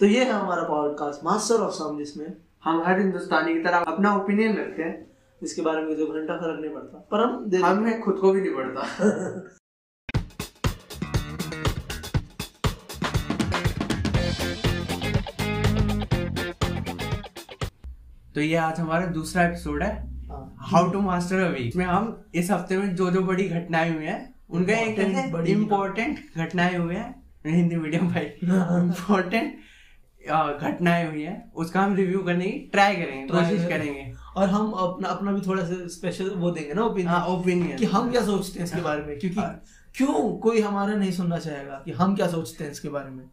तो ये है हमारा पॉडकास्ट मास्टर ऑफ़ साउंड जिसमें हम हर हिंदुस्तानी की तरह अपना ओपिनियन रखते हैं। इसके बारे में जो घंटा फ़र्क नहीं पड़ता पर हम हमें खुद को भी नहीं पड़ता। तो ये आज हमारा दूसरा एपिसोड है हाँ। How to master a week में हम इस हफ़्ते में जो जो बड़ी घटनाएँ हुई हैं उनका एक बड़ी इम्पोर्टेंट घटनाएँ हुई हैं हिंदी मीडियम भाई। इम्पोर्टेंट घटनाएँ हुई हैं उसका हम रिव्यू करने की ट्राई करेंगे कोशिश करेंगे। और हम अपना अपना भी थोड़ा सा स्पेशल वो देंगे ना हाँ ओपिनियन ओपिनियन कि हम क्या सोचते हैं इसके बारे में? क्योंकि हाँ। क्यों कोई हमारा नहीं सुनना चाहेगा कि हम क्या सोचते हैं इसके बारे में?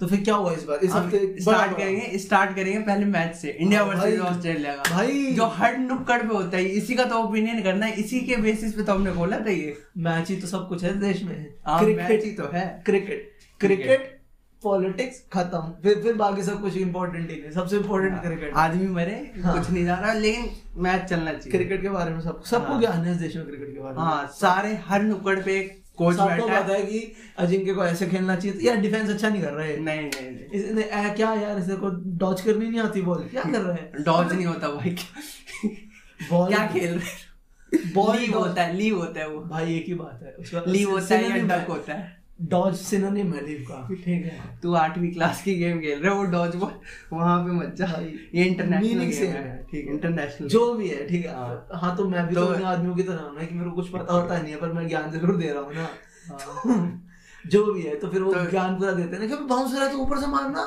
तो फिर क्या हुआ इस बार? इस हफ़्ते स्टार्ट करेंगे स्टार्ट करेंगे पहले मैच से इंडिया हाँ, वर्सेस ऑस्ट्रेलिया का। भाई। जो हर नुक्कड़ पे होता है इसी का तो ओपिनियन करना है इसी के बेसिस पे तो हमने बोला था ये। मैच ही तो सब कुछ है देश में। हाँ, मैच ही तो है। क्रिकेट क्रिकेट पॉलिटिक्स खत्म फिर फिर बाकी सब कुछ इम्पोर्टेंट ही नहीं सबसे इम्पोर्टेंट क्रिकेट आदमी मरे हाँ। कुछ नहीं जा रहा लेकिन मैच चलना चाहिए। क्रिकेट के बारे में सब सबको हाँ। ज्ञान है देश में क्रिकेट के बारे में। हाँ सारे हर नुक्कड़ पे कोच बैठा पता है है कि अजिंक्य को ऐसे खेलना चाहिए था। यार डिफेंस अच्छा नहीं कर रहे। नहीं नहीं नहीं। इसने क्या यार इसे को डॉज करनी नहीं आती बॉल क्या कर रहे हैं? डॉज नहीं होता भाई। क्या बॉल क्या खेल रहे बॉल लीव होता है लीव होता है वो। भाई एक ही बात है उसका लीव होता है या डक होता है। डॉज सिनोनिम है लीव का ठीक है। तू आठवीं क्लास की गेम खेल रहे हो वो डॉज बॉल वहाँ पे मत जा। ये इंटरनेशनल गेम same है। ठीक है। इंटरनेशनल जो भी है ठीक है। हाँ। हाँ तो मैं भी तो तो- उन आदमियों की तरह हूँ ना कि मेरे को कुछ पता होता नहीं है पर मैं ज्ञान ज़रूर दे रहा हूँ ना। हाँ। जो भी है तो फिर वो तो- ज्ञान पूरा देते हैं ना कि बाउंसर है तो ऊपर से मारना।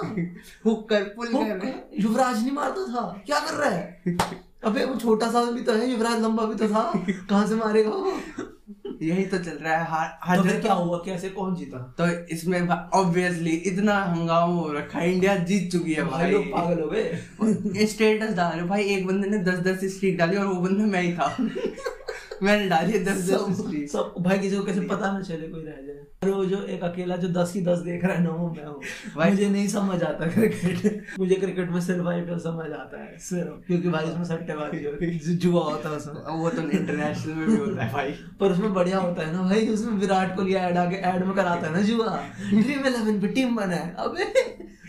हुक कर पुल कर युवराज नहीं मारता था। क्या कर रहा है? अबे वो छोटा सा भी तो है युवराज लंबा भी तो था। कहाँ से मारेगा वो? यही तो चल रहा है हर हर तो क्या हुआ? कैसे कौन जीता? तो इसमें ऑब्वियसली इतना हंगामा हो रखा है इंडिया जीत चुकी है भाई लोग पागल हो गए। स्टेटस डाल रहे भाई एक बंदे ने दस दस स्ट्रीक डाली और वो बंदा मैं ही था। मैंने डाली दस दस स्ट्रीक सब भाई किसी को कैसे पता ना चले कोई रह जाए। वो जो एक अकेला जो दस की दस देख रहा है ना वो मैं हूँ। मुझे नहीं समझ आता क्रिकेट मुझे क्रिकेट में सिर्फ़ आईपीएल समझ आता है सिर्फ़। क्योंकि भाई उसमें सट्टेबाजी होती है। जुआ होता है उसमें। वो तो इंटरनेशनल में भी होता है भाई। पर उसमें बढ़िया होता है ना भाई उसमें विराट कोहली ऐड आके ऐड में कराता है ना जुआ। ड्रीम इलेवन पे टीम बना है। अबे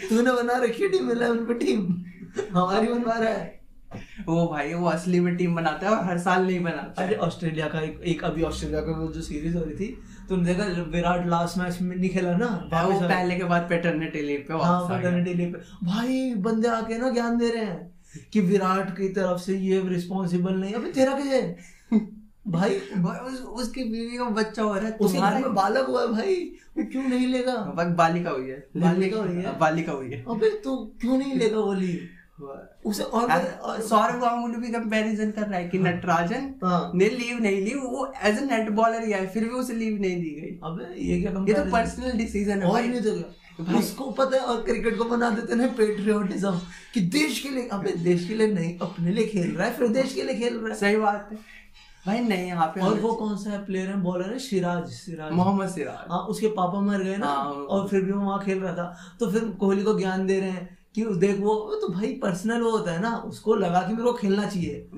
तूने बना रखी है ड्रीम इलेवन पे टीम हमारी बनवा रहा है। वो भाई वो असली में टीम बनाता है और हर साल नहीं बनाता अरे ऑस्ट्रेलिया का एक, एक अभी ऑस्ट्रेलिया का वो जो सीरीज़ हो रही थी तुमने देखा विराट लास्ट मैच में नहीं खेला ना? वो वापस पहले के बाद पैटर्निटी लीव पे हाँ गया। paternity पे। भाई बंदे आके ना ज्ञान दे रहे हैं कि विराट की तरफ़ से ये रिस्पॉन्सिबल नहीं अबे तेरा क्या है? भाई भाई, उस, उसकी बीवी का बच्चा हो। रहा है घर में बालक हुआ है भाई। वो क्यों नहीं लेगा? बालिका हुई है। बालिका हुई है? बालिका हुई है। अबे तू क्यों नहीं लेगा वो लीव उसे और सौरभ गांगुली भी कंपैरिजन कर रहा है कि नटराजन हाँ। ने लीव नहीं ली वो एज ए नेट बॉलर गया फिर भी उसे लीव नहीं दी गई। अबे ये क्या ये तो पर्सनल डिसीज़न है और नहीं तो क्या? उसको पता है और क्रिकेट को बना देते ना पेट्रियोटिज्म कि देश के लिए अबे देश के लिए नहीं अपने लिए खेल रहा है फिर देश के लिए खेल रहा है। सही बात है। भाई नहीं यहाँ पे और वो कौन सा है प्लेयर है बॉलर है? सिराज सिराज। मोहम्मद सिराज। हाँ उसके पापा मर गए ना हाँ, और फिर भी वो वहाँ खेल रहा था। तो फिर कोहली को ज्ञान दे रहे हैं कि देख वो तो भाई पर्सनल वो होता है ना उसको लगा कि मेरे को खेलना चाहिए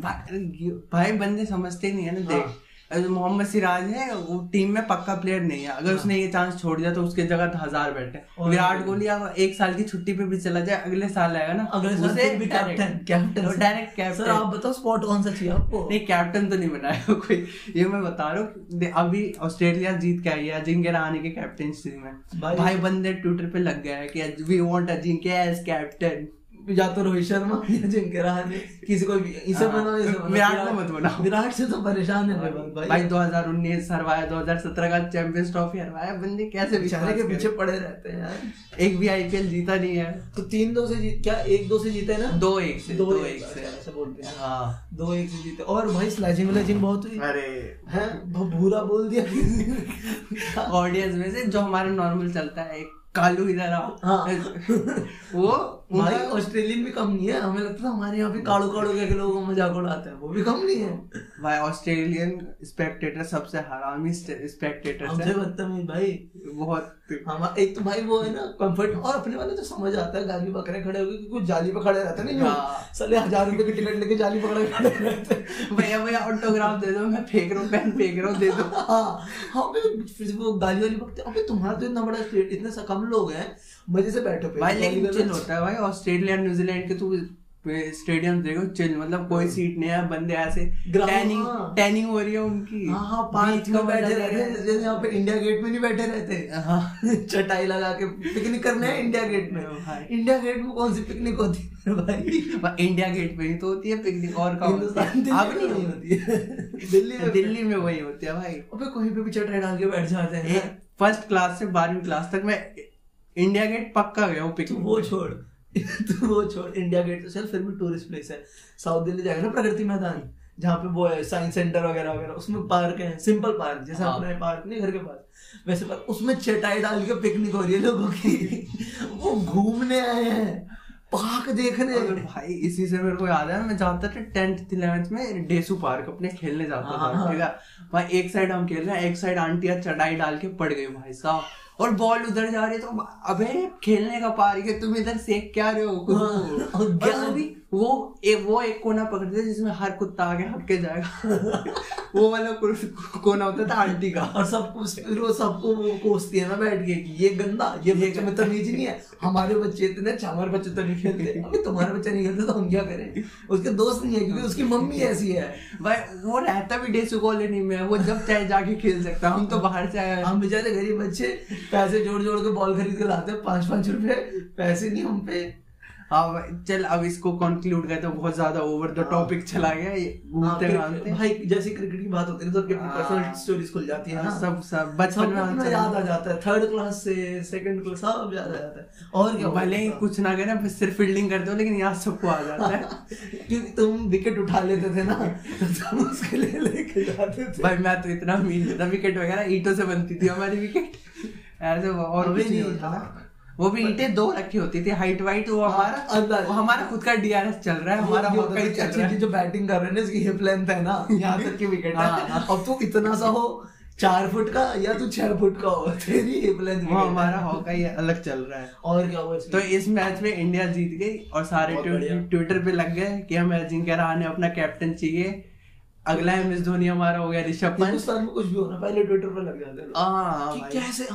भाई बंदे समझते नहीं है ना हाँ। देख मोहम्मद सिराज है वो टीम में पक्का प्लेयर नहीं है। अगर उसने ये चांस छोड़ दिया तो उसके जगह तो हज़ार बैठे हाँ। विराट कोहली अब एक साल की छुट्टी पे भी चला जाए अगले साल आएगा ना। अगले साल उसे भी captain captain direct sir captain आप बताओ स्पॉट कौन सा चाहिए आपको? नहीं कैप्टन तो नहीं बनाया कोई। ये मैं बता रहा हूँ अभी ऑस्ट्रेलिया जीत के आई है अजिंक्य रहाणे के कैप्टनसी में। भाई- भाई बंदे ट्विटर पे लग गया है कि we want Ajinkya as captain या तो रोहित शर्मा या जिनके रहाणे किसी को भी इसे हाँ, बनाओ इसे बनाओ विराट को मत बनाओ। विराट से तो परेशान है भाई। भाई 2019 हरवाया 2017 का चैंपियंस ट्रॉफी हरवाया बंदे कैसे बेचारे के पीछे पड़े रहते हैं यार। एक भी आईपीएल जीता नहीं है। तो तीन दो से जीत क्या एक दो से जीते हैं ना? दो एक से दो दो एक एक से। से। ऐसे बोलते हैं। हाँ। दो एक से जीते। और भाई स्लैजिंग व्लैजिंग बहुत हुई। अरे। है? भूरा बोल दिया। ऑडियंस में से जो हमारा नॉर्मल चलता है एक कालू इधर हाँ। वो भाई ऑस्ट्रेलियन भी कम नहीं है। हमें लगता था हमारे यहाँ भी काड़ू काड़ू के लोगों को मज़ाक उड़ाते हैं। वो भी कम नहीं है। भाई ऑस्ट्रेलियन स्पेक्टेटर सबसे हरामी स्पेक्टेटर हमसे बदतमीज भाई। बहुत। हम एक तो भाई वो है ना कंफर्ट और अपने वाले तो समझ आता है गाली बकरे खड़े हो गए कुछ जाली पे खड़े रहते नहीं हाँ। साले हज़ार रुपए की टिकट लेके जाली पकड़े खड़े रहते भैया भैया ऑटोग्राफ दे दो मैं फेंक रहा हूँ पेन फेंक रहा हूँ दे दो। हाँ। हाँ फिर वो गाली वाली बकते अबे तुम्हारा तो इतना बड़ा इतने सा कम हम लोग हैं मज़े से बैठे पे भाई लेकिन चिल होता है भाई ऑस्ट्रेलिया न्यूजीलैंड के तू स्टेडियम देखो चिल मतलब कोई सीट नहीं है बंदे ऐसे टैनिंग हाँ। टैनिंग हो रही है उनकी। हाँ हाँ पार्क में का बैठे रहते हैं हैं। जैसे यहाँ पे इंडिया गेट में नहीं बैठे रहते। हाँ। चटाई लगा के पिकनिक करने हैं इंडिया गेट में। इंडिया गेट में कौन सी पिकनिक होती है भाई? इंडिया गेट पे ही तो होती है पिकनिक और कहाँ होती है? अब नहीं होती? है। दिल्ली में दिल्ली में वही होती है भाई। अबे कहीं पे भी चटाई डाल के बैठ जाते हैं। फ़र्स्ट क्लास से बारहवीं क्लास तक मैं इंडिया गेट पक्का गया हूँ पिकनिक वो छोड़। तू वो छोड़। इंडिया गेट तो चल फिर भी टूरिस्ट प्लेस है। साउथ दिल्ली जाएगा ना प्रगति मैदान जहाँ पे वो है साइंस सेंटर वगैरह वगैरह उसमें पार्क है सिंपल पार्क जैसे हाँ। अपने पार्क नहीं घर के पास। वैसे पार्क उसमें चटाई डाल के पिकनिक हो रही है लोगों की। वो घूमने आए हैं पार्क देखने। भाई इसी से मेरे को याद है मैं जाता था टेंथ इलेवेंथ में डेसू पार्क अपने खेलने जाता हाँ, था हाँ। ठीक है? भाई एक साइड हम खेल रहे हैं एक साइड आंटियाँ चटाई डाल के पड़ गई भाई साहब। और बॉल उधर जा रही है तो अबे खेलने का पार्क है तुम इधर सेक क्या रहे हो? हाँ, और और भी वो एक वो एक कोना पकड़ते जिसमें हर कुत्ता आगे हट के जाएगा। वो वाला कोना होता था आंटी का। और सबको फिर वो सबको वो कोसती है ना बैठ के कि ये गंदा ये बच्चे में तमीज नहीं है। हमारे बच्चे इतने अच्छा हमारे बच्चे तो नहीं खेलते। अबे तुम्हारे बच्चे नहीं खेलते तो हम क्या करें? उसके दोस्त नहीं है क्योंकि उसकी मम्मी ऐसी है। भाई वो रहता भी डेसू कॉलोनी में वो जब चाहे जाके खेल सकता हम तो बाहर से आए। हम बेचारे गरीब बच्चे पैसे जोड़ जोड़ के बॉल खरीद के लाते हैं पाँच पाँच रुपए पैसे नहीं हम पे। हाँ भाई, चल अब इसको कंक्लूड करते हैं बहुत ज़्यादा ओवर द टॉपिक चला गया ये हाँ, घूमते फिर घामते। भाई जैसे क्रिकेट की बात होती है तो सबकी हाँ। पर्सनल स्टोरीज खुल जाती है ना। सब सब सब बचपन में याद आ जाता है थर्ड क्लास से सेकंड क्लास सब याद आ जाता है। और क्या भले ही कुछ ना करें बस सिर्फ़ फील्डिंग करते हो लेकिन याद सबको आ जाता है। क्योंकि तुम विकेट उठा लेते थे ना तो तुम उसके लिए लेके जाते थे। भाई मैं तो इतना अमीर था विकेट वगैरह ईंटों से बनती थी हमारी विकेट ऐसे और भी नहीं होता। हाँ। वो भी ईटे दो रखी होती थी हाइट वाइट वो हाँ, हमारा। वो हमारा खुद का डीआरएस चल रहा है हमारा ये हॉकी होता चल रहा है। जो बैटिंग कर रहे हैं इसकी हिप लेंथ है ना यहाँ तक की विकेट हाँ, है। हाँ। अब तू इतना सा हो चार फुट का या तू छह फुट का हो तेरी हिप लेंथ वो हमारा हॉकी अलग चल रहा है। और क्या हुआ तो इस मैच में इंडिया जीत गई और सारे बहुत। ट्विटर पे लग गए कि हमें अजिंक्य रहाणे अपना कैप्टन चाहिए। अगला एम एस धोनी हमारा हो गया ऋषभ पंत। हिंदुस्तान में कुछ भी होना पहले ट्विटर पे लग जाते हाँ भाई। कैसे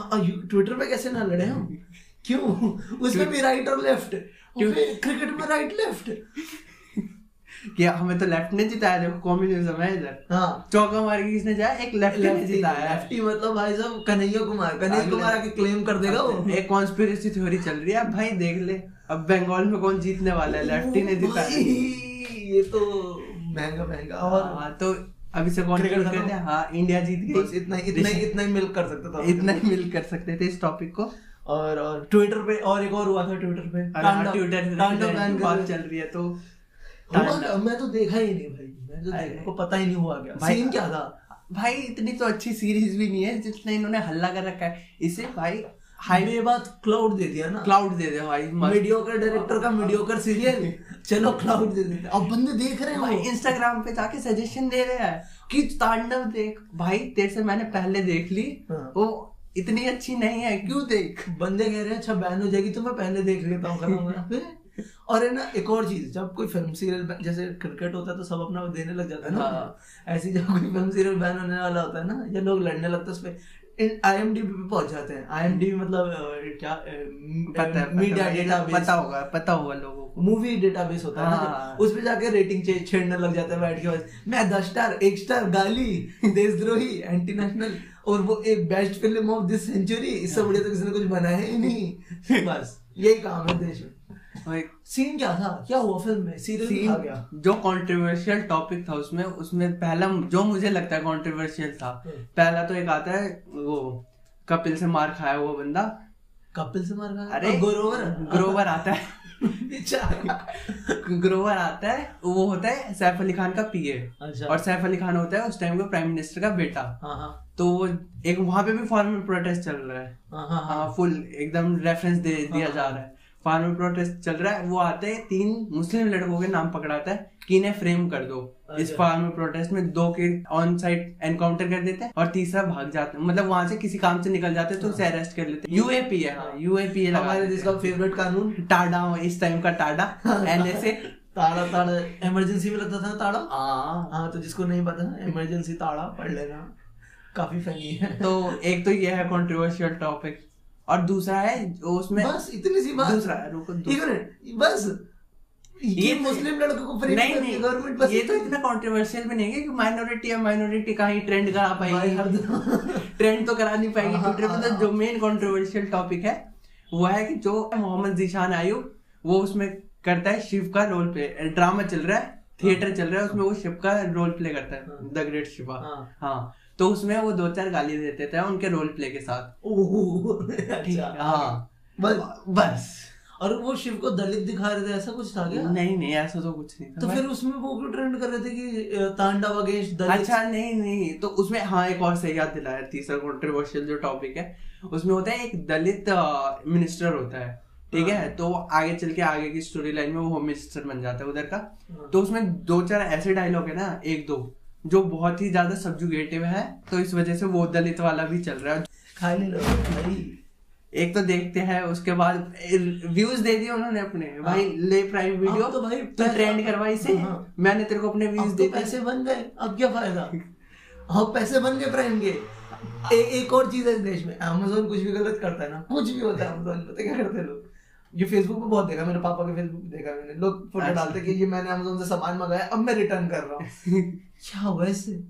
ट्विटर पे कैसे ना लड़े हम? क्यों? उसमें भी राइट और लेफ़्ट क्यों? क्रिकेट में राइट लेफ़्ट कि हमें तो लेफ़्ट ने जिताया देखो कॉम्बिनेशन है इधर हाँ। चौका मार के किसने जाया? एक लेफ़्ट ने जिताया। है लेफ्टी मतलब भाई साहब कन्हैया कुमार। कन्हैया कुमार आके क्लेम कर देगा वो। एक कॉन्स्पिरेसी थ्योरी चल रही है। भाई देख ले अब बंगाल में कौन जीतने वाला है? लेफ्टी ने जिताया। ये तो महँगा महँगा। और हाँ, तो अभी से कौन क्रिकेट करते हैं? हाँ इंडिया जीत गई। इतना इतना इतना ही मिल कर सकते था। इतना ही मिल कर सकते थे इस टॉपिक को। और और ट्विटर पे और एक और हुआ था ट्विटर पे। हाँ, ट्विटर कर बात चल रही है तो? मैं तो देखा ही नहीं भाई मैं तो। मेरे को पता ही नहीं हुआ क्या। सीन क्या था? भाई इतनी तो अच्छी सीरीज़ भी नहीं है जितने इन्होंने हल्ला कर रखा है। इसे भाई हाई ये बात क्लाउड दे दिया ना। क्लाउड दे दे भाई। मीडियोकर डायरेक्टर का मीडियोकर सीरियल चलो क्लाउड दे देते। अब बंदे देख रहे हैं भाई इंस्टाग्राम पे जाके सजेशन दे रहे हैं कि तांडव देख। भाई तेरे से मैंने पहले देख ली। हाँ। वो इतनी अच्छी नहीं है क्यों देख बंदे कह रहे हैं अच्छा बैन हो जाएगी तो मैं पहले देख लेता हूँ खत्म? और है ना एक और चीज़ जब कोई फ़िल्म सीरियल जैसे क्रिकेट होता है तो सब अपना देने लग जाता है ना हाँ। ऐसी जब कोई फ़िल्म सीरियल बैन होने वाला होता है ना ये लोग लड़ने लगते हैं उस पे आई एम डी पे पहुँच जाते हैं। आई एम डी मतलब क्या पता मीडिया डेटाबेस पता होगा पता होगा लोगों को। मूवी डेटाबेस होता है ना हाँ। उस पे जाके रेटिंग छेड़ने लग जाता है बैठ के बस। मैं दस स्टार एक स्टार गाली देशद्रोही एंटी नेशनल और वो एक best film of this century इससे बढ़िया तो किसी ने कुछ बनाया ही नहीं। बस यही काम है देश में। सीन क्या था? क्या हुआ फ़िल्म में? सीरियल था क्या? जो कंट्रोवर्शियल टॉपिक था उसमें उसमें पहला जो मुझे लगता है कंट्रोवर्शियल था हम्म। पहला तो एक आता है वो कपिल से मार खाया हुआ बंदा। कपिल से मार खाया? अरे ग्रोवर ग्रोवर आता है। अच्छा। ग्रोवर आता है वो होता है सैफ अली खान का पीए अच्छा। और सैफ अली खान होता है उस टाइम का प्राइम मिनिस्टर का बेटा। हाँ हाँ। तो वो एक वहाँ पे भी फार्मर प्रोटेस्ट चल रहा है। हाँ हाँ फुल एकदम रेफरेंस दे दिया जा। रहा है। फार्मर प्रोटेस्ट चल रहा है वो आते हैं तीन मुस्लिम लड़कों के नाम पकड़ाता है कि इन्हें फ्रेम कर दो। इस अच्छा। फार्मर प्रोटेस्ट में दो के ऑन साइट एनकाउंटर कर देते हैं और तीसरा भाग जाते हैं। मतलब वहाँ से किसी काम से निकल जाते हैं तो उसे अरेस्ट कर लेते हैं। यूएपी है। हाँ। यूएपी है। हमारे देश का फेवरेट कानून। टाडा इस टाइम का टाडा। एनएसए ताड़ा ताड़ा इमरजेंसी में लगता था ताड़ा? हाँ हाँ तो जिसको नहीं पता इमरजेंसी ताड़ा पढ़ लेना। काफ़ी फनी है। तो एक तो ये है कंट्रोवर्शियल टॉपिक और दूसरा है उसमें बस इतनी सी बात। दूसरा रुको एक मिनट बस। ये ये मुस्लिम लड़कों को फ्री नहीं नहीं। गवर्नमेंट बस ये तो इतना कंट्रोवर्शियल भी नहीं है कि माइनॉरिटी है माइनॉरिटी कहाँ ही ट्रेंड करा पाएगी। हर ट्रेंड तो करा नहीं पाएगी हाँ, ट्विटर हाँ, तो जो मेन कंट्रोवर्शियल टॉपिक है वो है कि जो मोहम्मद जीशान आयुब वो उसमें करता है शिव का रोल प्ले ड्रामा चल रहा है थिएटर चल रहा है उसमें वो शिव का रोल प्ले करता है हाँ। द ग्रेट शिवा हाँ। हाँ तो उसमें वो दो चार गाली देते थे उनके रोल प्ले के साथ। ओह अच्छा। हाँ बस बस। और वो शिव को दलित दिखा रहे थे ऐसा कुछ था क्या? नहीं नहीं ऐसा तो कुछ नहीं था। तो फिर उसमें वो क्यों ट्रेंड कर रहे थे कि तांडव अगेंस्ट दलित। अच्छा नहीं नहीं तो उसमें हाँ एक और सही याद दिलाया तीसरा कंट्रोवर्शियल जो टॉपिक है उसमें होता है एक दलित मिनिस्टर होता है ठीक है? तो आगे चल के आगे की स्टोरी लाइन में वो होम मिनिस्टर बन जाता है उधर का। तो उसमें दो चार ऐसे डायलॉग है ना एक दो। जो बहुत ही ज़्यादा सब्जुगेटिव है तो इस वजह से वो दलित वाला भी चल रहा है। खाली लो भाई। एक तो देखते हैं उसके बाद व्यूज़ दे दिए उन्होंने अपने। भाई ले प्राइम वीडियो तो भाई तो ट्रेंड करवा इसे हाँ। मैंने तेरे को अपने व्यूज़ दे तो पैसे बन गए अब क्या फ़ायदा? अब पैसे बन गए प्राइम के। ए, एक और चीज़ है इस देश में अमेजोन कुछ भी गलत करता है ना कुछ भी होता है अमेजोन पता क्या करते लोग? ये फेसबुक पे बहुत देखा मेरे पापा के फेसबुक पे देखा मैंने। लोग फ़ोटो अच्छा। डालते कि ये मैंने अमेजोन से सामान मंगाया अब मैं रिटर्न कर रहा हूँ। क्या हुआ इससे?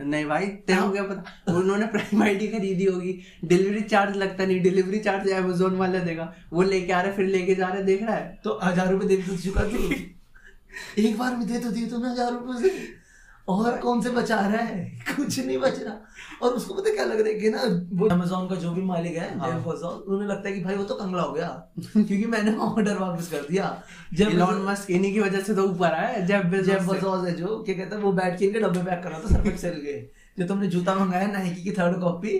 नहीं भाई तेरे को क्या पता? उन्होंने प्राइम आईडी खरीदी होगी। डिलीवरी चार्ज लगता नहीं। डिलीवरी चार्ज अमेजोन वाला देगा। वो लेके आ रहे है फिर लेके जा रहे है देख रहा है। तो हज़ार रुपए दे तो चुका तू। एक बार में दे तो दिए तुमने हज़ार रुपए से। और कौन से बचा रहा है? कुछ नहीं बच। रहा और उसको पता क्या लग रहा है कि ना वो अमेजोन का जो भी मालिक है हाँ। उन्हें लगता है कि भाई वो तो कंगला हो गया। क्योंकि मैंने ऑर्डर वापस कर दिया। जब इलॉन मस्क इन्हीं की वजह से तो ऊपर आया जेफ जेफ बेजोस है जो क्या कहता है वो बैठ के इनके डब्बे पैक कर रहा था सर्फ एक्सेल के। जो तुमने जूता मंगाया नाइकी की थर्ड कॉपी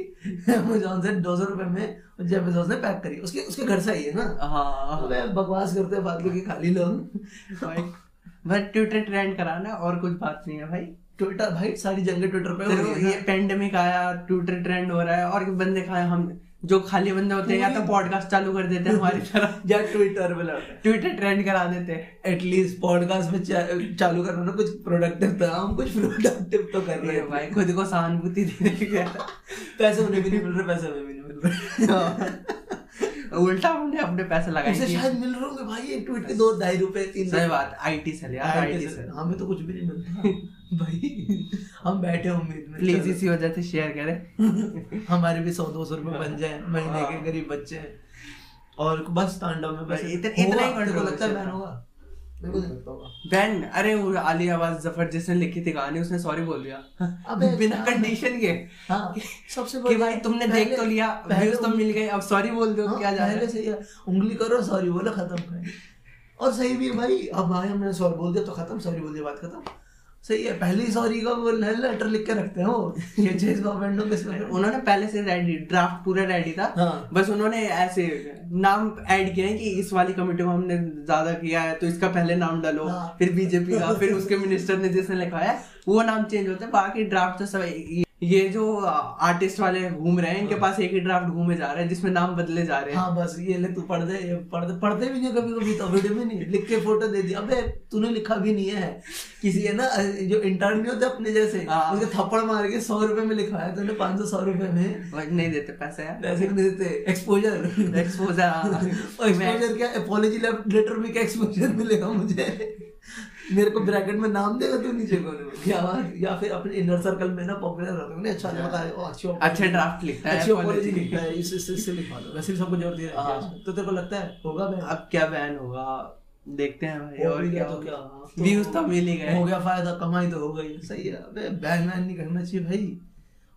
अमेजोन से दो सौ रुपए में जेफ बेजोस ने पैक करी। उसके उसके घर से आई है ना। हाँ। बकवास करते हैं बात की खाली लोग। भाई ट्विटर ट्रेंड कराना है और कुछ बात नहीं है भाई। ट्विटर भाई सारी जंगे ट्विटर पे हो रही है ये पेंडेमिक आया ट्विटर ट्रेंड हो रहा है और बंदे खाए हम? जो खाली बंदे होते हैं या तो पॉडकास्ट चालू कर देते हैं हमारी तरह। या ट्विटर पे ट्विटर ट्रेंड करा देते हैं। एटलीस्ट पॉडकास्ट में चा- चालू करना ना कुछ प्रोडक्टिव था। हम कुछ प्रोडक्टिव तो कर रहे हैं भाई खुद को सहानुभूति देने के पैसे उन्हें भी नहीं मिल रहे पैसे हमें भी नहीं मिल रहे। उल्टा हमने अपने पैसे लगाए उसे शायद मिल रहे होंगे भाई एक ट्वीट के दो ढाई रुपए तीन सही बात आईटी सेल यार आईटी से- सेल हमें तो कुछ भी नहीं मिलता। भाई हम बैठे उम्मीद में। प्लीज़ इसी वजह से शेयर करें। हमारे भी सौ दो सौ रुपए बन जाए महीने के हाँ। गरीब बच्चे हैं। और बस तांडव में बस इतना- इतना ही लगता है बैन होगा बैन अरे वो अली आवाज़ ज़फ़र जिसने लिखी थी कहानी उसने सॉरी बोल दिया। अबे, बिना हाँ। कंडीशन के। हाँ। सबसे कि भाई तुमने देख तो लिया व्यूज़ तो मिल गए अब सॉरी बोल दो हाँ, क्या जा रहा है? है। उंगली करो सॉरी बोलो खत्म। और सही भी भाई अब भाई हमने सॉरी बोल दिया तो खत्म सॉरी बोल दिया बात खत्म। सही है पहली सॉरी का वो लेटर लिख के रखते हैं वो ये चेस गवर्नमेंट ने इसमें उन्होंने पहले से रेडी ड्राफ्ट पूरा रेडी था हाँ। बस उन्होंने ऐसे नाम ऐड किया है कि इस वाली कमेटी को हमने ज़्यादा किया है तो इसका पहले नाम डालो हाँ। फिर बीजेपी का फिर उसके मिनिस्टर ने जिसने लिखा है वो नाम चेंज होता है बाकी ड्राफ्ट तो सब ये जो आर्टिस्ट वाले घूम रहे हैं इनके पास एक ही ड्राफ्ट घूमे जा रहे हैं जिसमें नाम बदले जा रहे हैं। हाँ बस ये ले तू पढ़ दे ये पढ़ दे पढ़ते भी नहीं कभी कभी तो वीडियो में नहीं लिख के फ़ोटो दे दिया अबे तूने लिखा भी नहीं है। किसी है ना जो इंटर्न नहीं होते अपने जैसे हाँ। उसके थप्पड़ मार के सौ रुपए में लिखा है तूने पाँच सौ सौ रुपए में। नहीं देते पैसे पैसे नहीं देते एक्सपोजर एक्सपोजर एक्सपोजर क्या? अपॉलॉजी लेटर में क्या एक्सपोजर मिलेगा मुझे? मेरे को ब्रैकेट में नाम देगा तू नीचे कोने या या फिर अपने इनर सर्कल में ना पॉपुलर रहते हो ना अच्छा लगा ओ अच्छी अच्छे draft लिखता है, अच्छी अपॉलॉजी लिखता है. इस इस इससे लिखवा दो। वैसे भी सबको ज़ोर दिया हाँ। है। तो तेरे को लगता है होगा मैं अब क्या बैन होगा? देखते हैं भाई और क्या तो क्या? व्यूज़ तो मिल ही गए। हो गया फ़ायदा कमाई तो हो गई। सही है अबे बैन वैन नहीं करना चाहिए भाई।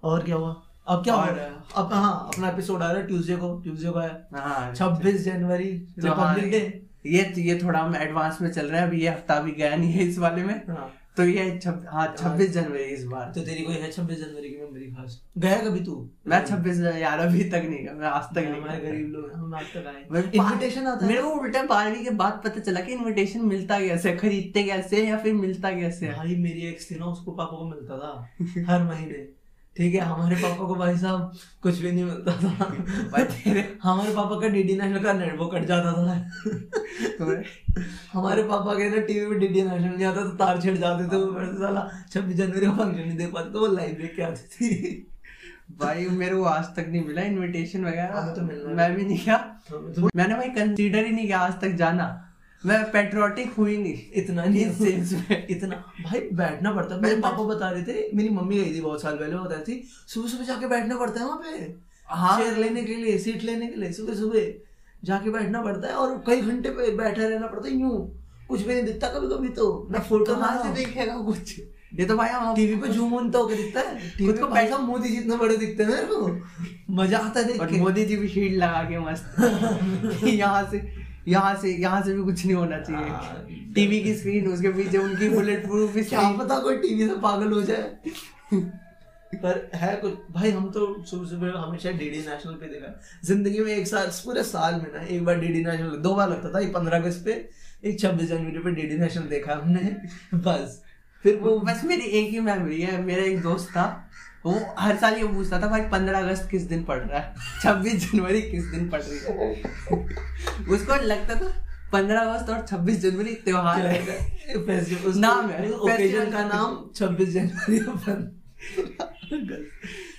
और क्या हुआ? अब क्या और- हुआ अब हाँ अपना एपिसोड आ रहा है ट्यूसडे को ट्यूसडे को है हाँ छब्बीस जनवरी तो हाँ, रिपब्लिक डे ये ये थोड़ा हम एडवांस में चल रहे हैं अभी ये हफ़्ता भी गया नहीं है इस वाले में। हाँ। तो ये छब, हाँ छब्बीस जनवरी इस बार। तो तेरी कोई है छब्बीस जनवरी की मेमोरी खास? गया कभी तू? मैं छब्बीस यार अभी तक नहीं गया मैं आज तक नहीं हमारे गरीब लोग हम आज तक आए। इनविटेशन आता है। मेरे को उल्टा बारहवीं के बाद पता चला कि इनविटेशन मिलता कैसे खरीदते कैसे हैं या फिर मिलता कैसे है। भाई मेरी एक्स थी ना उसको पापा को मिलता था हर महीने। ठीक है हमारे पापा को भाई साहब कुछ भी नहीं मिलता था। भाई तेरे हमारे पापा का डीडी नेशनल का नेट वो कट जाता था। हमारे पापा के ना टीवी में डीडी नेशनल नहीं आता तो तार छिड़ जाते थे वो साला। छब्बीस जनवरी का फ़ंक्शन नहीं देख पाते तो वो लाइव देख के आती थी। भाई मेरे को आज तक नहीं मिला इनविटेशन वगैरह। तो मैं भी नहीं गया। तो- मैंने भाई कंसीडर ही नहीं किया आज तक जाना। मैं पेट्रोटिक हुई नहीं। इतना नहीं इस सेंस में। इतना भाई बैठना पड़ता है। मेरे पापा बता रहे थे मेरी मम्मी गई थी बहुत साल पहले बता रही थी सुबह सुबह जाके बैठना पड़ता है वहाँ पे। हाँ। चेयर लेने के लिए सीट लेने के लिए सुबह सुबह जाके बैठना पड़ता है और कई घंटे पे बैठा रहना पड़ता है यूँ। कुछ भी नहीं दिखता कभी कभी तो। मैं फ़ोटो कहाँ से देखेगा कुछ। ये तो भाई हम टीवी पे झूम उन तो होके दिखता है। खुद को साहब मोदी जी इतने बड़े दिखते हैं मेरे को। मज़ा आता है देख और मोदी जी भी शील्ड लगा के मस्त। यहाँ से यहाँ से यहाँ से भी कुछ नहीं होना हाँ। चाहिए टीवी की स्क्रीन उसके पीछे उनकी बुलेट प्रूफ क्या पता कोई टीवी से पागल हो जाए? पर है कुछ। भाई हम तो सुबह सुबह हमेशा डीडी नेशनल पे देखा। ज़िंदगी में एक साल पूरे साल में ना एक बार डीडी नेशनल दो बार लगता था। एक पंद्रह अगस्त पे एक छब्बीस जनवरी पे डीडी नेशनल देखा हमने। बस। फिर वो बस मेरी एक ही मेमोरी है। मेरा एक दोस्त था। वो हर साल ये पूछता था भाई पंद्रह अगस्त किस दिन पड़ रहा है? छब्बीस जनवरी किस दिन पड़ रही है? उसको लगता था पंद्रह अगस्त और छब्बीस जनवरी त्योहार है। नाम है, ओकेजन का नाम छब्बीस जनवरी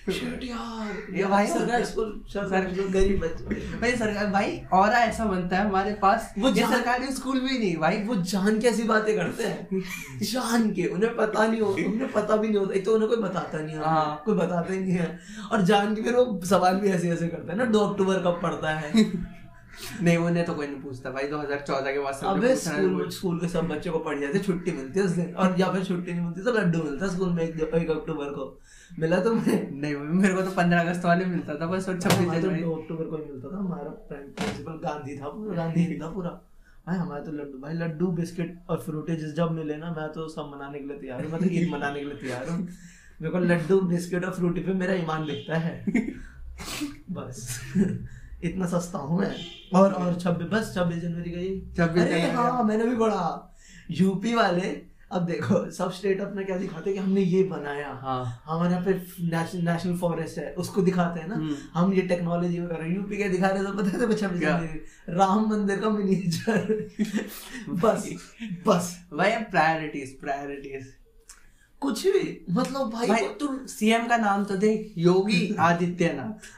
Shit यार। ये भाई सरकार स्कूल सरकार स्कूल गरीब बच्चे भाई सरकार भाई और ऐसा बनता है हमारे पास। वो सरकारी स्कूल भी नहीं भाई। वो जान के ऐसी बातें करते हैं। जान के उन्हें पता नहीं होता उन्हें पता भी नहीं होता। एक तो उन्हें कोई बताता नहीं है। हाँ। कोई बताता ही नहीं है। और जान के फिर वो सवाल भी ऐसे ऐसे करते हैं ना दो अक्टूबर कब पड़ता है? नहीं उन्हें तो कोई नहीं पूछता भाई 2014 के बाद सबने अबे स्कूल। स्कूल के सब बच्चों को पढ़ जाते छुट्टी मिलती है उस दिन। और या फिर छुट्टी नहीं मिलती तो लड्डू मिलता है स्कूल में एक, एक अक्टूबर को। मिला तो नहीं मेरे को तो पंद्रह अगस्त वाले मिलता था बस और छब्बीस तो जनवरी। दो अक्टूबर को ही मिलता था हमारा प्रिंसिपल गांधी था पूरा गांधी ही था पूरा। भाई हमारे तो लड्डू भाई लड्डू बिस्किट और फ्रूटी जिस जब मिले ना मैं तो सब मनाने के लिए तैयार हूँ मैं तो ईद मनाने के लिए तैयार हूँ। मेरे को लड्डू बिस्किट और फ्रूटी पे मेरा ईमान दिखता है। बस। इतना सस्ता हूँ मैं। और और छब्बीस बस छब्बीस जनवरी का ये। 26 अरे जनवरी हाँ मैंने भी पढ़ा। यूपी वाले अब देखो सब स्टेट अपना क्या दिखाते हैं कि हमने ये बनाया। हाँ। हमारे यहाँ पे नेशनल फॉरेस्ट है उसको दिखाते हैं ना। हम्म। हम ये टेक्नोलॉजी वगैरह यूपी के दिखा रहे तो पता है छब्बीस? जनवरी राम मंदिर का मिनिएचर बस बस। भाई प्रायोरिटीज प्रायोरिटीज कुछ भी मतलब भाई, भाई तू सीएम का नाम तो देख योगी आदित्यनाथ।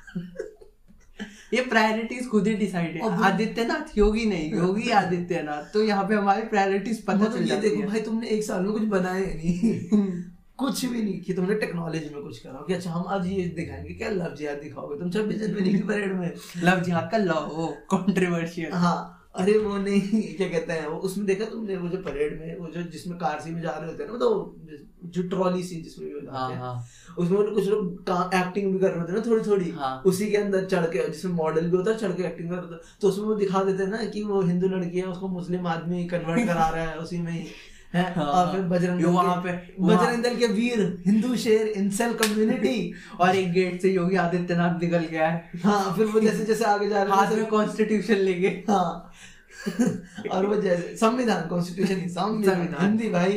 ये प्रायोरिटीज खुद ही डिसाइड है। आदित्यनाथ योगी नहीं योगी आदित्यनाथ। तो यहाँ पे हमारी प्रायोरिटीज पता मतलब चल जाती देखो है। भाई तुमने एक साल में कुछ बनाया ही नहीं। कुछ भी नहीं कि तुमने टेक्नोलॉजी में कुछ करा कि अच्छा हम आज ये दिखाएँगे। क्या लव जिहाद दिखाओगे? तुम छब्बीस जनवरी की परेड में। लव जिहाद का लॉ कॉन्ट्रोवर्शियल कंट्रोवर्शियल हाँ अरे वो नहीं क्या कहते हैं वो उसमें देखा तुमने वो जो परेड में वो जो जिसमें कार सी में जा रहे होते हैं ना तो जो ट्रॉली सी जिसमें भी हाँ जाते हैं हाँ उसमें कुछ लोग एक्टिंग भी कर रहे होते हैं ना थोड़ी थोड़ी हाँ। उसी के अंदर चढ़ के जिसमें मॉडल भी होता है चढ़ के एक्टिंग कर रहे होते तो उसमें वो दिखा देते हैं ना कि वो हिंदू लड़की है उसको मुस्लिम आदमी कन्वर्ट करा रहा है उसी में ही है हाँ। और फिर बजरंग ये दल के- पे- बजरंग दल के वीर हिंदू शेर इंसेल कम्युनिटी और एक गेट से योगी आदित्यनाथ निकल गया है। हाँ फिर वो जैसे जैसे आगे जा रहे हाथ में कॉन्स्टिट्यूशन लेके। हाँ। और वो जैसे संविधान कॉन्स्टिट्यूशन संविधान संविधान। हिंदी भाई।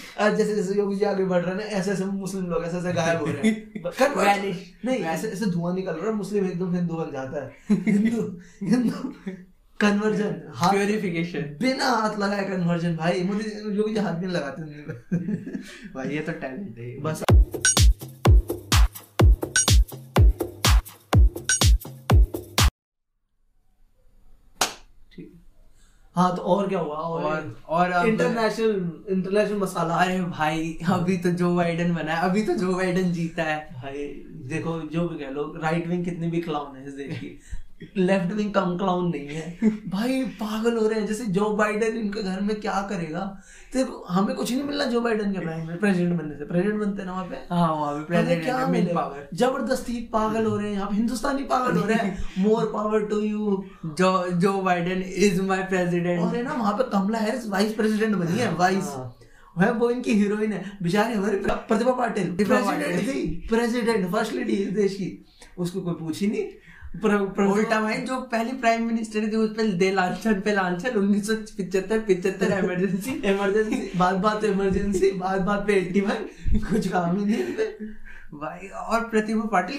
आज जैसे जैसे योगी जी आगे बढ़ रहे हैं ऐसे ऐसे मुस्लिम लोग ऐसे ऐसे गायब हो रहे हैं। नहीं ऐसे ऐसे धुआँ निकल रहा है मुस्लिम एकदम हिंदू बन जाता है। हिंदू हिंदू कन्वर्जन हाथ प्योरिफिकेशन बिना हाथ लगाए कन्वर्जन भाई मोदी योगी जी हाथ भी नहीं लगाते। भाई ये तो टैलेंट है। बस। हाँ तो और क्या हुआ? और और अब इंटरनेशनल इंटरनेशनल मसाला। अरे भाई अभी तो जो बाइडन बना है। अभी तो जो बाइडन जीता है। भाई देखो जो भी कह लो राइट विंग कितनी भी क्लाउन है इस देश की। लेफ़्ट विंग कम क्लाउन नहीं है। भाई पागल हो रहे हैं। जैसे जो बाइडन इनके घर में क्या करेगा? देखो हमें कुछ नहीं मिलना जो बाइडन के प्रेसिडेंट बनने से। प्रेसिडेंट बनते हैं ना वहाँ पे? हाँ वहाँ पे प्रेसिडेंट क्या है मिलेगा? ज़बरदस्ती पागल हो रहे हैं। यहाँ पे हिंदुस्तानी पागल हो रहे हैं। मोर पावर टू यू जो जो बाइडन इज़ माय और प्रेसिडेंट है ना वहाँ पे कमला हैरिस वाइस प्रेसिडेंट बनी है। वाइस हाँ। वह वो इनकी हीरोइन है। बेचारी हमारी प्रतिभा पाटिल। प्रेसिडेंट थी। प्रेसिडेंट फ़र्स्ट लेडी इस देश की। उसको कोई पूछ ही नहीं। उल्टा भाई जो पहली प्राइम मिनिस्टर थी उस पर दे लालचन पे लालचन उन्नीस सौ पिछहत्तर पिछहत्तर इमरजेंसी इमरजेंसी बात बात इमरजेंसी बात बात पे एट्टी वन कुछ काम ही नहीं। भाई और प्रतिभा पाटिल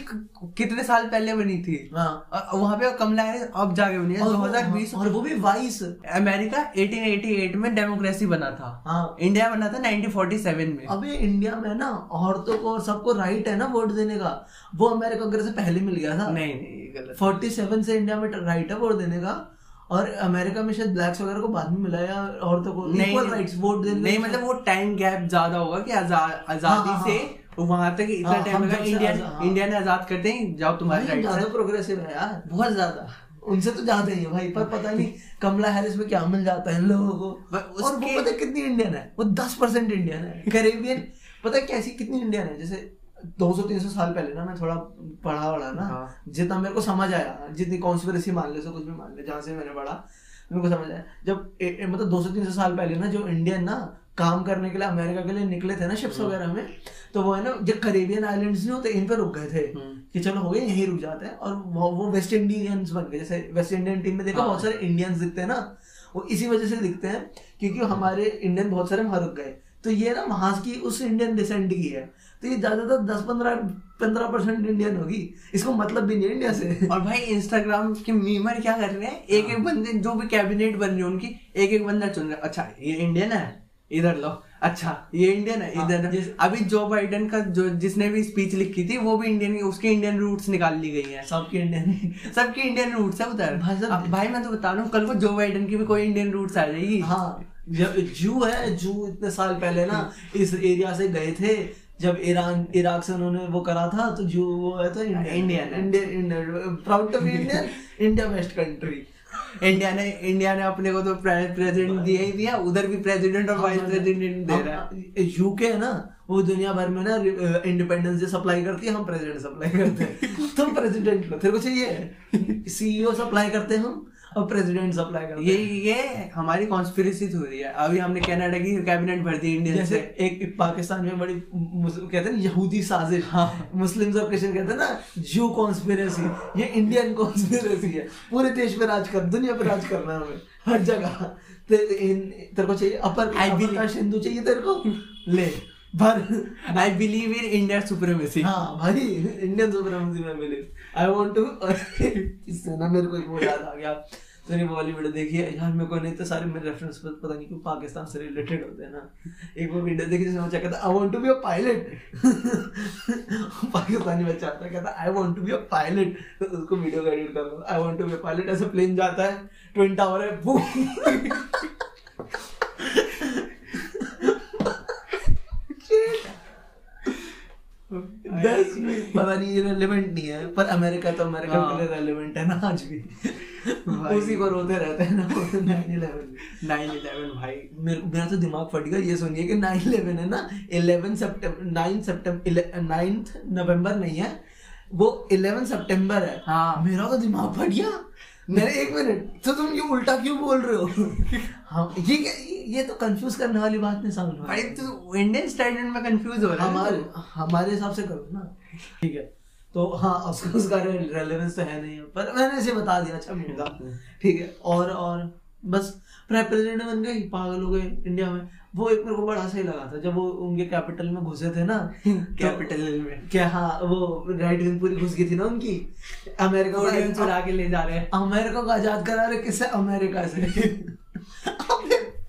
कितने साल पहले बनी थी? हाँ। वहाँ पे कमला हैरिस अब जाके बनी है और वो- 2020 और वो भी वाइस। अमेरिका 1888 में डेमोक्रेसी बना था। हाँ। इंडिया बना था 1947 में। अबे इंडिया में ना औरतों को और सबको राइट है ना वोट देने का? वो अमेरिका वगैरह से पहले मिल गया था? नहीं नहीं गलत। फोर्टी सेवन से इंडिया में राइट है वोट देने का? और अमेरिका में शायद ब्लैक्स वगैरह को बाद में मिला या औरतों को नहीं राइट्स वोट देने नहीं मतलब वो टाइम गैप ज़्यादा होगा कि आजा- आज़ादी हाँ, हाँ, से वहाँ तक इतना टाइम लगा इंडिया। इंडिया ने आज़ाद करते ही जाओ तुम्हारे राइट ज़्यादा प्रोग्रेसिव है यार बहुत ज़्यादा। उनसे तो ज़्यादा ही है भाई पर पता नहीं कमला हैरिस में क्या मिल जाता है इन लोगों को। और वो पता कितनी इंडियन है? वो दस परसेंट इंडियन है। कैरेबियन पता कैसी कितनी इंडियन है? जैसे 200-300 साल पहले ना मैं थोड़ा पढ़ा वढ़ा ना हाँ। जितना मेरे को समझ आया जितनी कॉन्स्पिरेसी मान ले सो कुछ भी मान ले जहाँ से मैंने पढ़ा मेरे को समझ आया। जब ए, ए, मतलब 200-300 साल पहले ना जो इंडियन ना काम करने के लिए अमेरिका के लिए निकले थे ना शिप्स हम्म। वगैरह में तो वो है ना जो करेबियन आइलैंड नहीं होते इन पे रुक गए थे हम्म। कि चलो हो गए यहीं रुक जाते हैं। और वो, वो वेस्ट इंडियंस बन गए जैसे वेस्ट इंडियन टीम में देखो हाँ। बहुत सारे इंडियंस दिखते हैं ना वो इसी वजह से दिखते हैं क्योंकि हमारे इंडियन बहुत सारे वहाँ रुक गए। तो ये ना वहाँ की उस इंडियन डिसेंट की है। तो ये ज़्यादातर दस पंद्रह पंद्रह परसेंट इंडियन होगी। इसको मतलब भी नहीं इंडिया से। और भाई इंस्टाग्राम के मीमर क्या कर रहे हैं? एक एक बंदे जो भी कैबिनेट बन रही है उनकी एक एक बंदा चुन रहा है। अच्छा ये इंडियन है? इधर लो। अच्छा ये इंडियन है हाँ, इधर जैसे- अभी जो बाइडेन का जो जिसने भी स्पीच लिखी थी वो भी इंडियन उसके इंडियन रूट्स निकाल ली गई हैं। सबके इंडियन सबकी इंडियन रूट्स है उधर। भाई भाई मैं तो बता रहा हूँ कल को जो बाइडेन की भी कोई इंडियन रूट्स आ जाएगी। हाँ। जब जू है जू इतने साल पहले ना इस एरिया से गए थे जब ईरान इराक से उन्होंने वो करा था तो जू वो है तो Indian Indian Indian Indian proud to be Indian India best country India ने इंडिया ने अपने को तो प्रेसिडेंट दिया ही दिया उधर भी प्रेसिडेंट और वाइस प्रेसिडेंट दे रहा है। यूके है ना वो दुनिया भर में ना इंडिपेंडेंस डे सप्लाई करती है हम प्रेसिडेंट सप्लाई करते हैं। तुम प्रेसिडेंट हो तेरे को चाहिए? सीईओ सप्लाई करते हैं हम? और प्रेसिडेंट सप्लाई करते ये ये हमारी कॉन्स्पिरेसी थ्योरी है। अभी हमने कनाडा की कैबिनेट भर दी इंडियन से। एक पाकिस्तान में बड़ी कहते हैं ना यहूदी साजिश। हाँ। मुस्लिम्स और क्रिश्चियन कहते हैं ना जू कॉन्स्पिरेसी ये इंडियन कॉन्स्पिरेसी है। पूरे देश पे राज कर दुनिया पे राज करना है हमें। हर जगह। तेरे को चाहिए अपर believe- कास्ट हिंदू चाहिए तेरे को? ले। भर I believe in India supremacy हाँ भाई इंडियन सुप्रीमेसी में बिलीव आई वांट टू इससे ना मेरे को वो याद आ गया। तूने वो वाली वीडियो देखी है? यार, मेरे को नहीं तो सारे मेरे रेफरेंस पर पता नहीं क्यों पाकिस्तान से रिलेटेड होते हैं ना। एक वो वीडियो देखी जिसमें क्या कहता I want to be a pilot Pakistani बच्चा आता कहता I want to be a pilot तो उसको वीडियो का एडिट कर। I want to be a pilot ऐसे प्लेन जाता है ट्विन टावर है, boom। दस मिनट पता नहीं रेलेवेंट नहीं है पर अमेरिका तो अमेरिका हाँ। के लिए रेलेवेंट है ना आज भी। उसी को रोते रहते हैं ना नाइन इलेवन नाइन इलेवन भाई। मेरे मेरा तो दिमाग फट गया ये सुनिए कि नाइन इलेवन है ना eleven September nine September ninth November नहीं है वो इलेवन सितंबर है। हाँ। मेरा तो दिमाग फट गया। मेरे एक मिनट तो तुम ये उल्टा क्यों बोल रहे हो? हाँ ये ये तो कंफ्यूज करने वाली बात नहीं समझ भाई तू इंडियन स्टैंडर्ड में कंफ्यूज हो रहा है। हमारे हमारे हिसाब से करो ना। ठीक है तो हाँ उसका उसका रेलेवेंस तो है नहीं है पर मैंने इसे बता दिया अच्छा मिलेगा ठीक है और और बस प्रेसिडेंट बन गए पागल हो गए इंडिया में। वो एक मेरे को बड़ा सही लगा था जब वो उनके कैपिटल में घुसे थे ना कैपिटल में। क्या हाँ वो राइट विंग पूरी घुस गई थी ना उनकी? अमेरिका को चुरा के ले जा रहे हैं। अमेरिका को आज़ाद करा रहे किससे? अमेरिका से।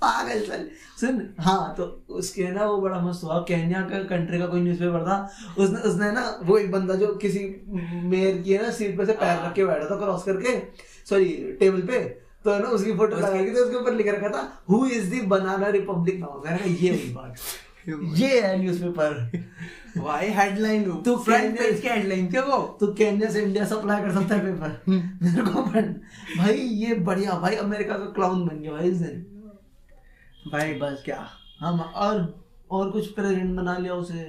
पागल चल सुन हाँ तो उसके ना वो बड़ा मस्त हुआ। केन्या का कंट्री का कोई न्यूज़पेपर था। उसने उसने ना वो एक बंदा जो किसी मेयर की है ना सीट पे से पैर रख के बैठा था क्रॉस करके सॉरी टेबल पे तो है ना उसकी फ़ोटो लगाई थी उसके ऊपर लिख रखा था who is the banana republic now मैंने कहा ये हुई बात ये है न्यूज़पेपर भाई हेडलाइन तू तू फ्रंट पेज की हेडलाइन क्या वो? तो केन्या से इंडिया सप्लाई कर सकता है पेपर मेरे को पढ़ भाई ये बढ़िया भाई अमेरिका का क्लाउन बन गया भाई इस दिन। भाई बस। क्या? हम और और कुछ प्रेसिडेंट बना लिया उसे।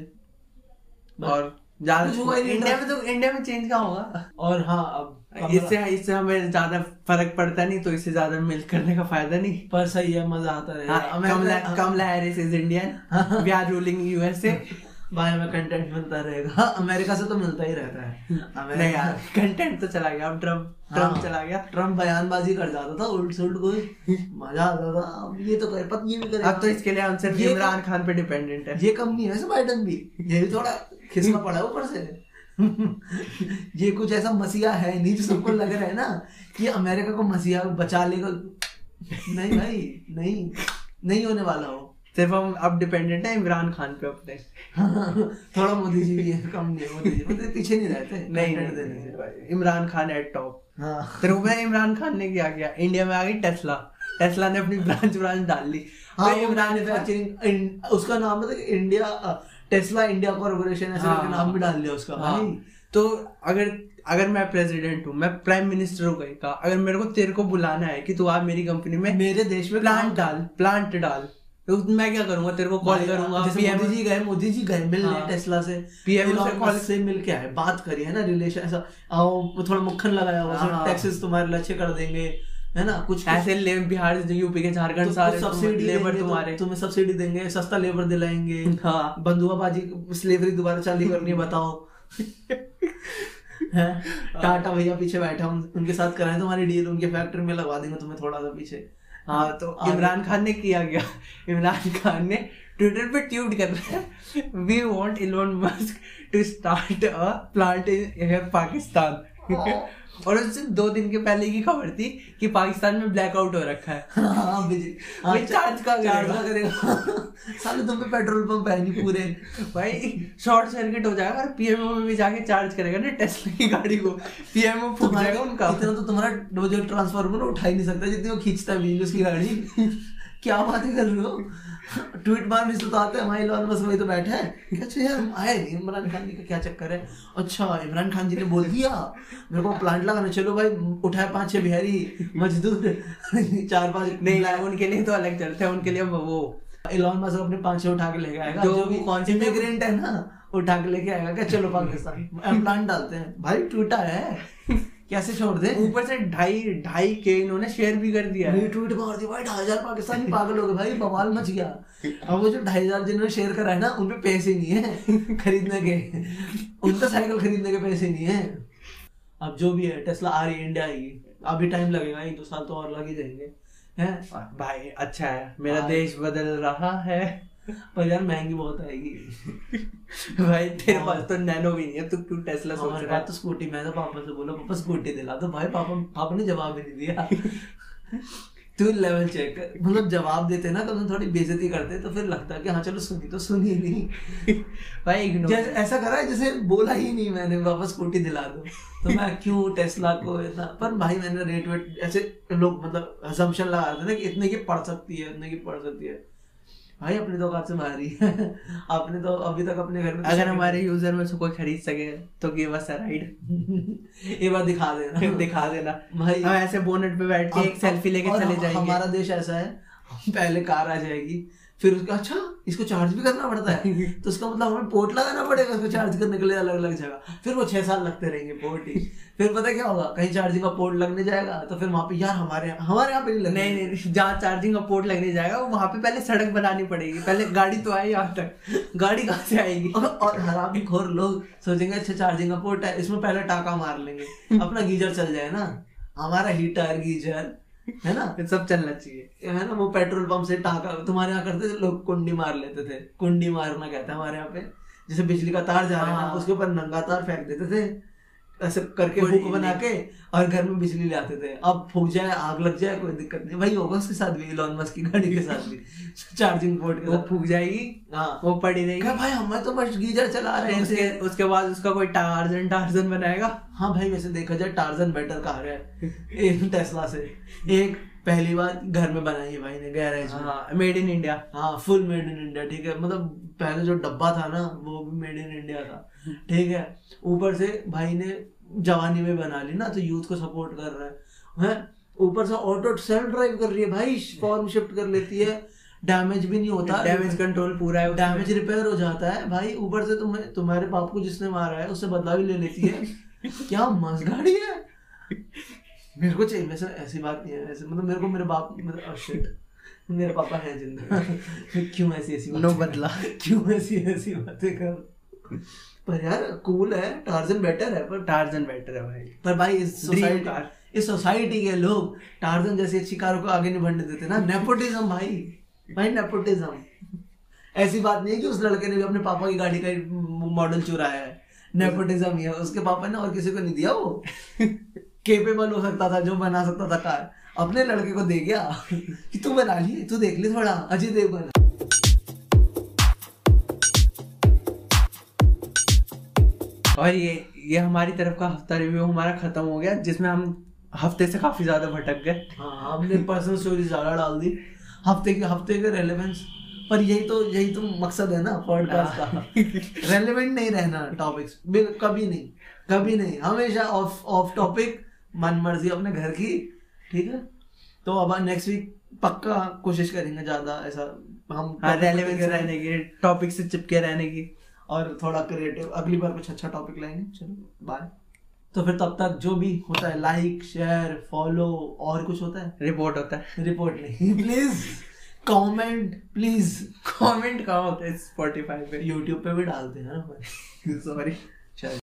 और ज़्यादा इंडिया में तो इंडिया में चेंज कहाँ होगा? और हाँ अब इससे इससे हमें ज़्यादा फ़र्क पड़ता नहीं तो इससे ज़्यादा मिल करने का फ़ायदा नहीं। पर सही है मज़ा आता रहेगा। हाँ, Kamala Harris is Indian we are ruling USA भाई हमें कंटेंट मिलता रहेगा। अमेरिका से तो मिलता ही रहता है। नहीं यार कंटेंट तो चला गया अब ट्रंप ट्रंप हाँ। चला गया। ट्रंप बयानबाजी कर जाता था उल्ट सुल्ट कोई। मज़ा आता था। अब ये तो करे पता ये भी करेगा। अब तो इसके लिए ये- इमरान खान पे डिपेंडेंट है। ये कम नहीं है बाइडन भी। ये भी थोड़ा खिसना पड़ा है ऊपर से। ये कुछ ऐसा मसीहा है नहीं जो सबको लग रहा है ना कि अमेरिका को मसीहा बचा लेगा। नहीं भाई नहीं नहीं होने वाला हो सिर्फ़ हम अब डिपेंडेंट है इमरान खान पे अपने थोड़ा मोदी जी भी है कम नहीं मोदी जी मोदी पीछे नहीं रहते नहीं नहीं, इमरान खान एट टॉप हाँ। को पता है इमरान खान ने क्या किया? इंडिया में आ गई टेस्ला टेस्ला ने अपनी ब्रांच ब्रांच डाल ली। हाँ भाई इमरान मैन्युफैक्चरिंग उसका नाम है इंडिया टेस्ला इंडिया कॉर्पोरेशन ऐसे हाँ, नाम भी डाल दिया उसका। हाँ, तो अगर अगर मैं प्रेसिडेंट हूँ मैं प्राइम मिनिस्टर हूँ कहीं का अगर मेरे को तेरे को बुलाना है कि तू आ मेरी कंपनी में मेरे देश में प्लांट डाल प्लांट डाल। तो मैं क्या करूँगा? तेरे को कॉल करूँगा PM मोदी जी गए मोदी जी गए मिलने हाँ। टेस्ला से। पीएम से call- से मिल के आए बात करी है ना रिलेशन ऐसा आओ थोड़ा मक्खन लगाया हुआ हाँ। टैक्सेस तुम्हारे लिए अच्छे कर देंगे। है ना? कुछ ऐसे ले बिहार से यूपी के झारखंड तो सारे सब्सिडी लेबर तुम्हारे तुम्हारे। तुम्हें सब्सिडी देंगे सस्ता लेबर दिलाएँगे। हाँ। बंदुआबाजी स्लेवरी दोबारा चालू करनी है बताओ। टाटा भैया पीछे बैठे हम उनके साथ कराए तुम्हारी डील उनके फैक्ट्री में लगवा देंगे तुम्हें थोड़ा सा पीछे। हाँ तो इमरान खान ने किया गया इमरान खान ने ट्विटर पे ट्वीट कर रहा है we want Elon Musk to start a plant in Pakistan. और उससे दो दिन के पहले की खबर थी कि पाकिस्तान में ब्लैकआउट हो रखा है। बिजली। भाई चार्ज का चार्ज करेगा। का करेगा? साले तुम पे पेट्रोल पंप है नहीं पूरे। भाई शॉर्ट सर्किट हो जाएगा और पीएमओ में भी जाके चार्ज करेगा ना टेस्ला की गाड़ी को। पीएमओ फूक जाएगा उनका। इतना तो तुम्हारा वो जो ट्रांसफार्मर उठा ही नहीं सकता जितनी वो खींचता है उसकी गाड़ी। क्या बातें कर रहे हो? ट्वीट मार भी तो आते हैं हमारे इलॉन मस्क वही तो बैठे हैं। क्या अच्छा यार? आए नहीं इमरान खान जी का क्या चक्कर है? अच्छा इमरान खान जी ने बोल दिया। मेरे को प्लांट लगाना चलो भाई उठाए पाँच छह बिहारी मजदूर। चार पाँच नहीं। लाए उनके लिए तो अलग चलते हैं उनके लिए वो इलॉन मस्क अपने पाँच छह उठा के लेके आएगा। जो भी कौन सी सी इमिग्रेंट है ना उठा के लेके आएगा। क्या चलो पाकिस्तान। प्लांट डालते हैं। भाई टूटा है। कैसे छोड़ दे? ऊपर से ढाई ढाई के इन्होंने शेयर भी कर दिया रीट्वीट मार दी भाई ढाई हज़ार पाकिस्तानी पागल हो गए भाई बवाल मच गया। अब वो जो ढाई हज़ार जिन्होंने शेयर करा है ना उनपे पैसे नहीं है खरीदने के। उनका साइकिल खरीदने के पैसे नहीं है। अब जो भी है टेस्ला आ रही है इंडिया आएगी अभी टाइम लगेगा एक दो साल तो और लग ही जाएँगे। हैं? भाई अच्छा है। मेरा। देश बदल रहा है। पर यार महँगी बहुत आएगी। भाई तेरे पास तो नैनो भी नहीं है तू क्यों टेस्ला सोच रहा पास तो स्कूटी मैं तो पापा से बोला पापा स्कूटी दिला दो भाई पापा पापा ने जवाब ही नहीं दिया। तू लेवल चेक कर। मतलब जवाब देते ना तो थोड़ी बेइज्जती करते तो फिर लगता कि हाँ चलो सुनी तो सुनी नहीं। भाई इग्नोर जैसे ऐसा करा है जैसे बोला ही नहीं मैंने वापस स्कूटी दिला दो। तो मैं क्यों टेस्ला को इतना पर भाई मैंने रेट वेट ऐसे लोग मतलब असम्पशन लगा रहे थे ना कि इतने की पड़ सकती है इतने की पड़ सकती है। भाई अपनी तो औकात से मारी आपने तो अभी तक अपने घर में अगर हमारे यूज़र में से कोई खरीद सके तो गिव अस अ राइड ये बार दिखा देना। दिखा देना। भाई हम ऐसे बोनेट पे बैठ के एक सेल्फी लेके चले जाएँगे। हमारा देश ऐसा है पहले कार आ जाएगी। फिर उसका अच्छा इसको चार्ज भी करना पड़ता है। तो उसका मतलब हमें पोर्ट लगाना पड़ेगा उसको चार्ज करने के लिए अलग अलग जगह। फिर वो छह साल लगते रहेंगे पोर्ट ही। फिर पता क्या होगा कहीं चार्जिंग का पोर्ट लगने जाएगा तो फिर वहाँ पे यार हमारे यहाँ हमारे यहाँ पे नहीं लगने नहीं नहीं जहाँ चार्जिंग का पोर्ट लगने जाएगा वहाँ पे पहले सड़क बनानी पड़ेगी। पहले गाड़ी तो आए यहाँ तक। गाड़ी कहाँ से आएगी? और, और हरामी खोर लोग सोचेंगे अच्छा चार्जिंग का पोर्ट है इसमें पहले टाका मार लेंगे। अपना गीजर चल जाए ना। हमारा हीटर गीजर है ना? सब चलना चाहिए। है ना वो पेट्रोल पंप से टाका तुम्हारे यहाँ करते थे लोग कुंडी मार लेते थे। कुंडी मारना कहते हैं हमारे यहाँ पे। जैसे बिजली का तार जा रहा है ना हाँ। उसके ऊपर नंगा तार फेंक देते थे। ऐसे करके हुक बना के और घर में बिजली ले आते थे। अब फूक जाए आग लग जाए कोई दिक्कत नहीं। भाई होगा उसके साथ भी इलॉन मस्क की गाड़ी के साथ भी। चार्जिंग पोर्ट के वो साथ। फूक जाएगी हाँ। वो पड़ी रहेगी। क्या भाई हमें तो बस गीजर चला रहे हैं उसके उसके बाद उसका कोई टार्जन टार्जन बनाएगा? हाँ भाई वैसे देखा जाए टार्जन बेटर कार है। एक टेस्ला से। एक पहली बार घर में बनाई है भाई ने गैरेज में। हाँ मेड इन इंडिया हाँ फुल मेड इन इंडिया ठीक है। मतलब पहले जो डब्बा था ना वो भी मेड इन इंडिया था। ठीक है। ऊपर से भाई ने जवानी में बना ली ना तो यूथ को सपोर्ट कर रहा है। हैं? ऊपर से ऑटो सेल्फ ड्राइव कर रही है भाई फॉर्म शिफ्ट कर लेती है। डैमेज भी नहीं होता। डैमेज कंट्रोल पूरा है डैमेज रिपेयर हो जाता है। भाई ऊपर से तुम्हें तुम्हारे पाप को जिसने मारा है उससे बदला भी ले लेती है। क्या मस्त गाड़ी है। मेरे को चाहिए वैसे ऐसी बात नहीं है ऐसे मतलब मेरे को मेरे बाप मतलब oh shit, मेरे पापा हैं ज़िंदा क्यों ऐसी ऐसी नो बदला। क्यों ऐसी ऐसी बातें कर पर यार कूल है टार्जन बेटर है पर टार्जन बेटर है भाई। पर भाई इस सोसाइटी इस सोसाइटी के लोग टार्जन जैसी अच्छी कारों को आगे नहीं बढ़ने देते ना। नेपोटिज्म भाई। भाई नेपोटिज्म ऐसी बात नहीं है कि उस लड़के ने भी अपने पापा की गाड़ी का मॉडल चुराया है। नेपोटिज्म ही है। उसके पापा ने और किसी को नहीं दिया वो। केपेबल हो सकता था जो बना सकता था कार अपने लड़के को दे गया कि तू बना ली तू देख ली थोड़ा अजय देवगन। और ये ये हमारी तरफ़ का हफ़्ता रिव्यू हमारा खत्म हो गया जिसमें हम हफ़्ते से काफ़ी ज़्यादा भटक गए। हाँ हमने पर्सनल स्टोरी ज़्यादा डाल दी। हफ़्ते के हफ़्ते के रेलेवेंस पर यही तो यही तो मकसद है ना पॉडकास्ट का। रेलेवेंट नहीं रहना टॉपिक्स कभी नहीं कभी नहीं। हमेशा ऑफ़ ऑफ़ टॉपिक मन मर्ज़ी अपने घर की ठीक है? तो अब नेक्स्ट वीक पक्का कोशिश करेंगे ज़्यादा ऐसा हम हाँ रेलेवेंस रहने की टॉपिक से चिपके रहने की। और थोड़ा क्रिएटिव अगली बार कुछ अच्छा टॉपिक लाएँगे। चलो बाय तो फिर तब तक जो भी होता है लाइक शेयर फॉलो और कुछ होता है? रिपोर्ट होता है। रिपोर्ट नहीं। प्लीज़ कमेंट प्लीज़ कमेंट कहाँ होता है? स्पॉटिफाई पे। यूट्यूब पे भी डालते हैं ना सॉरी चल।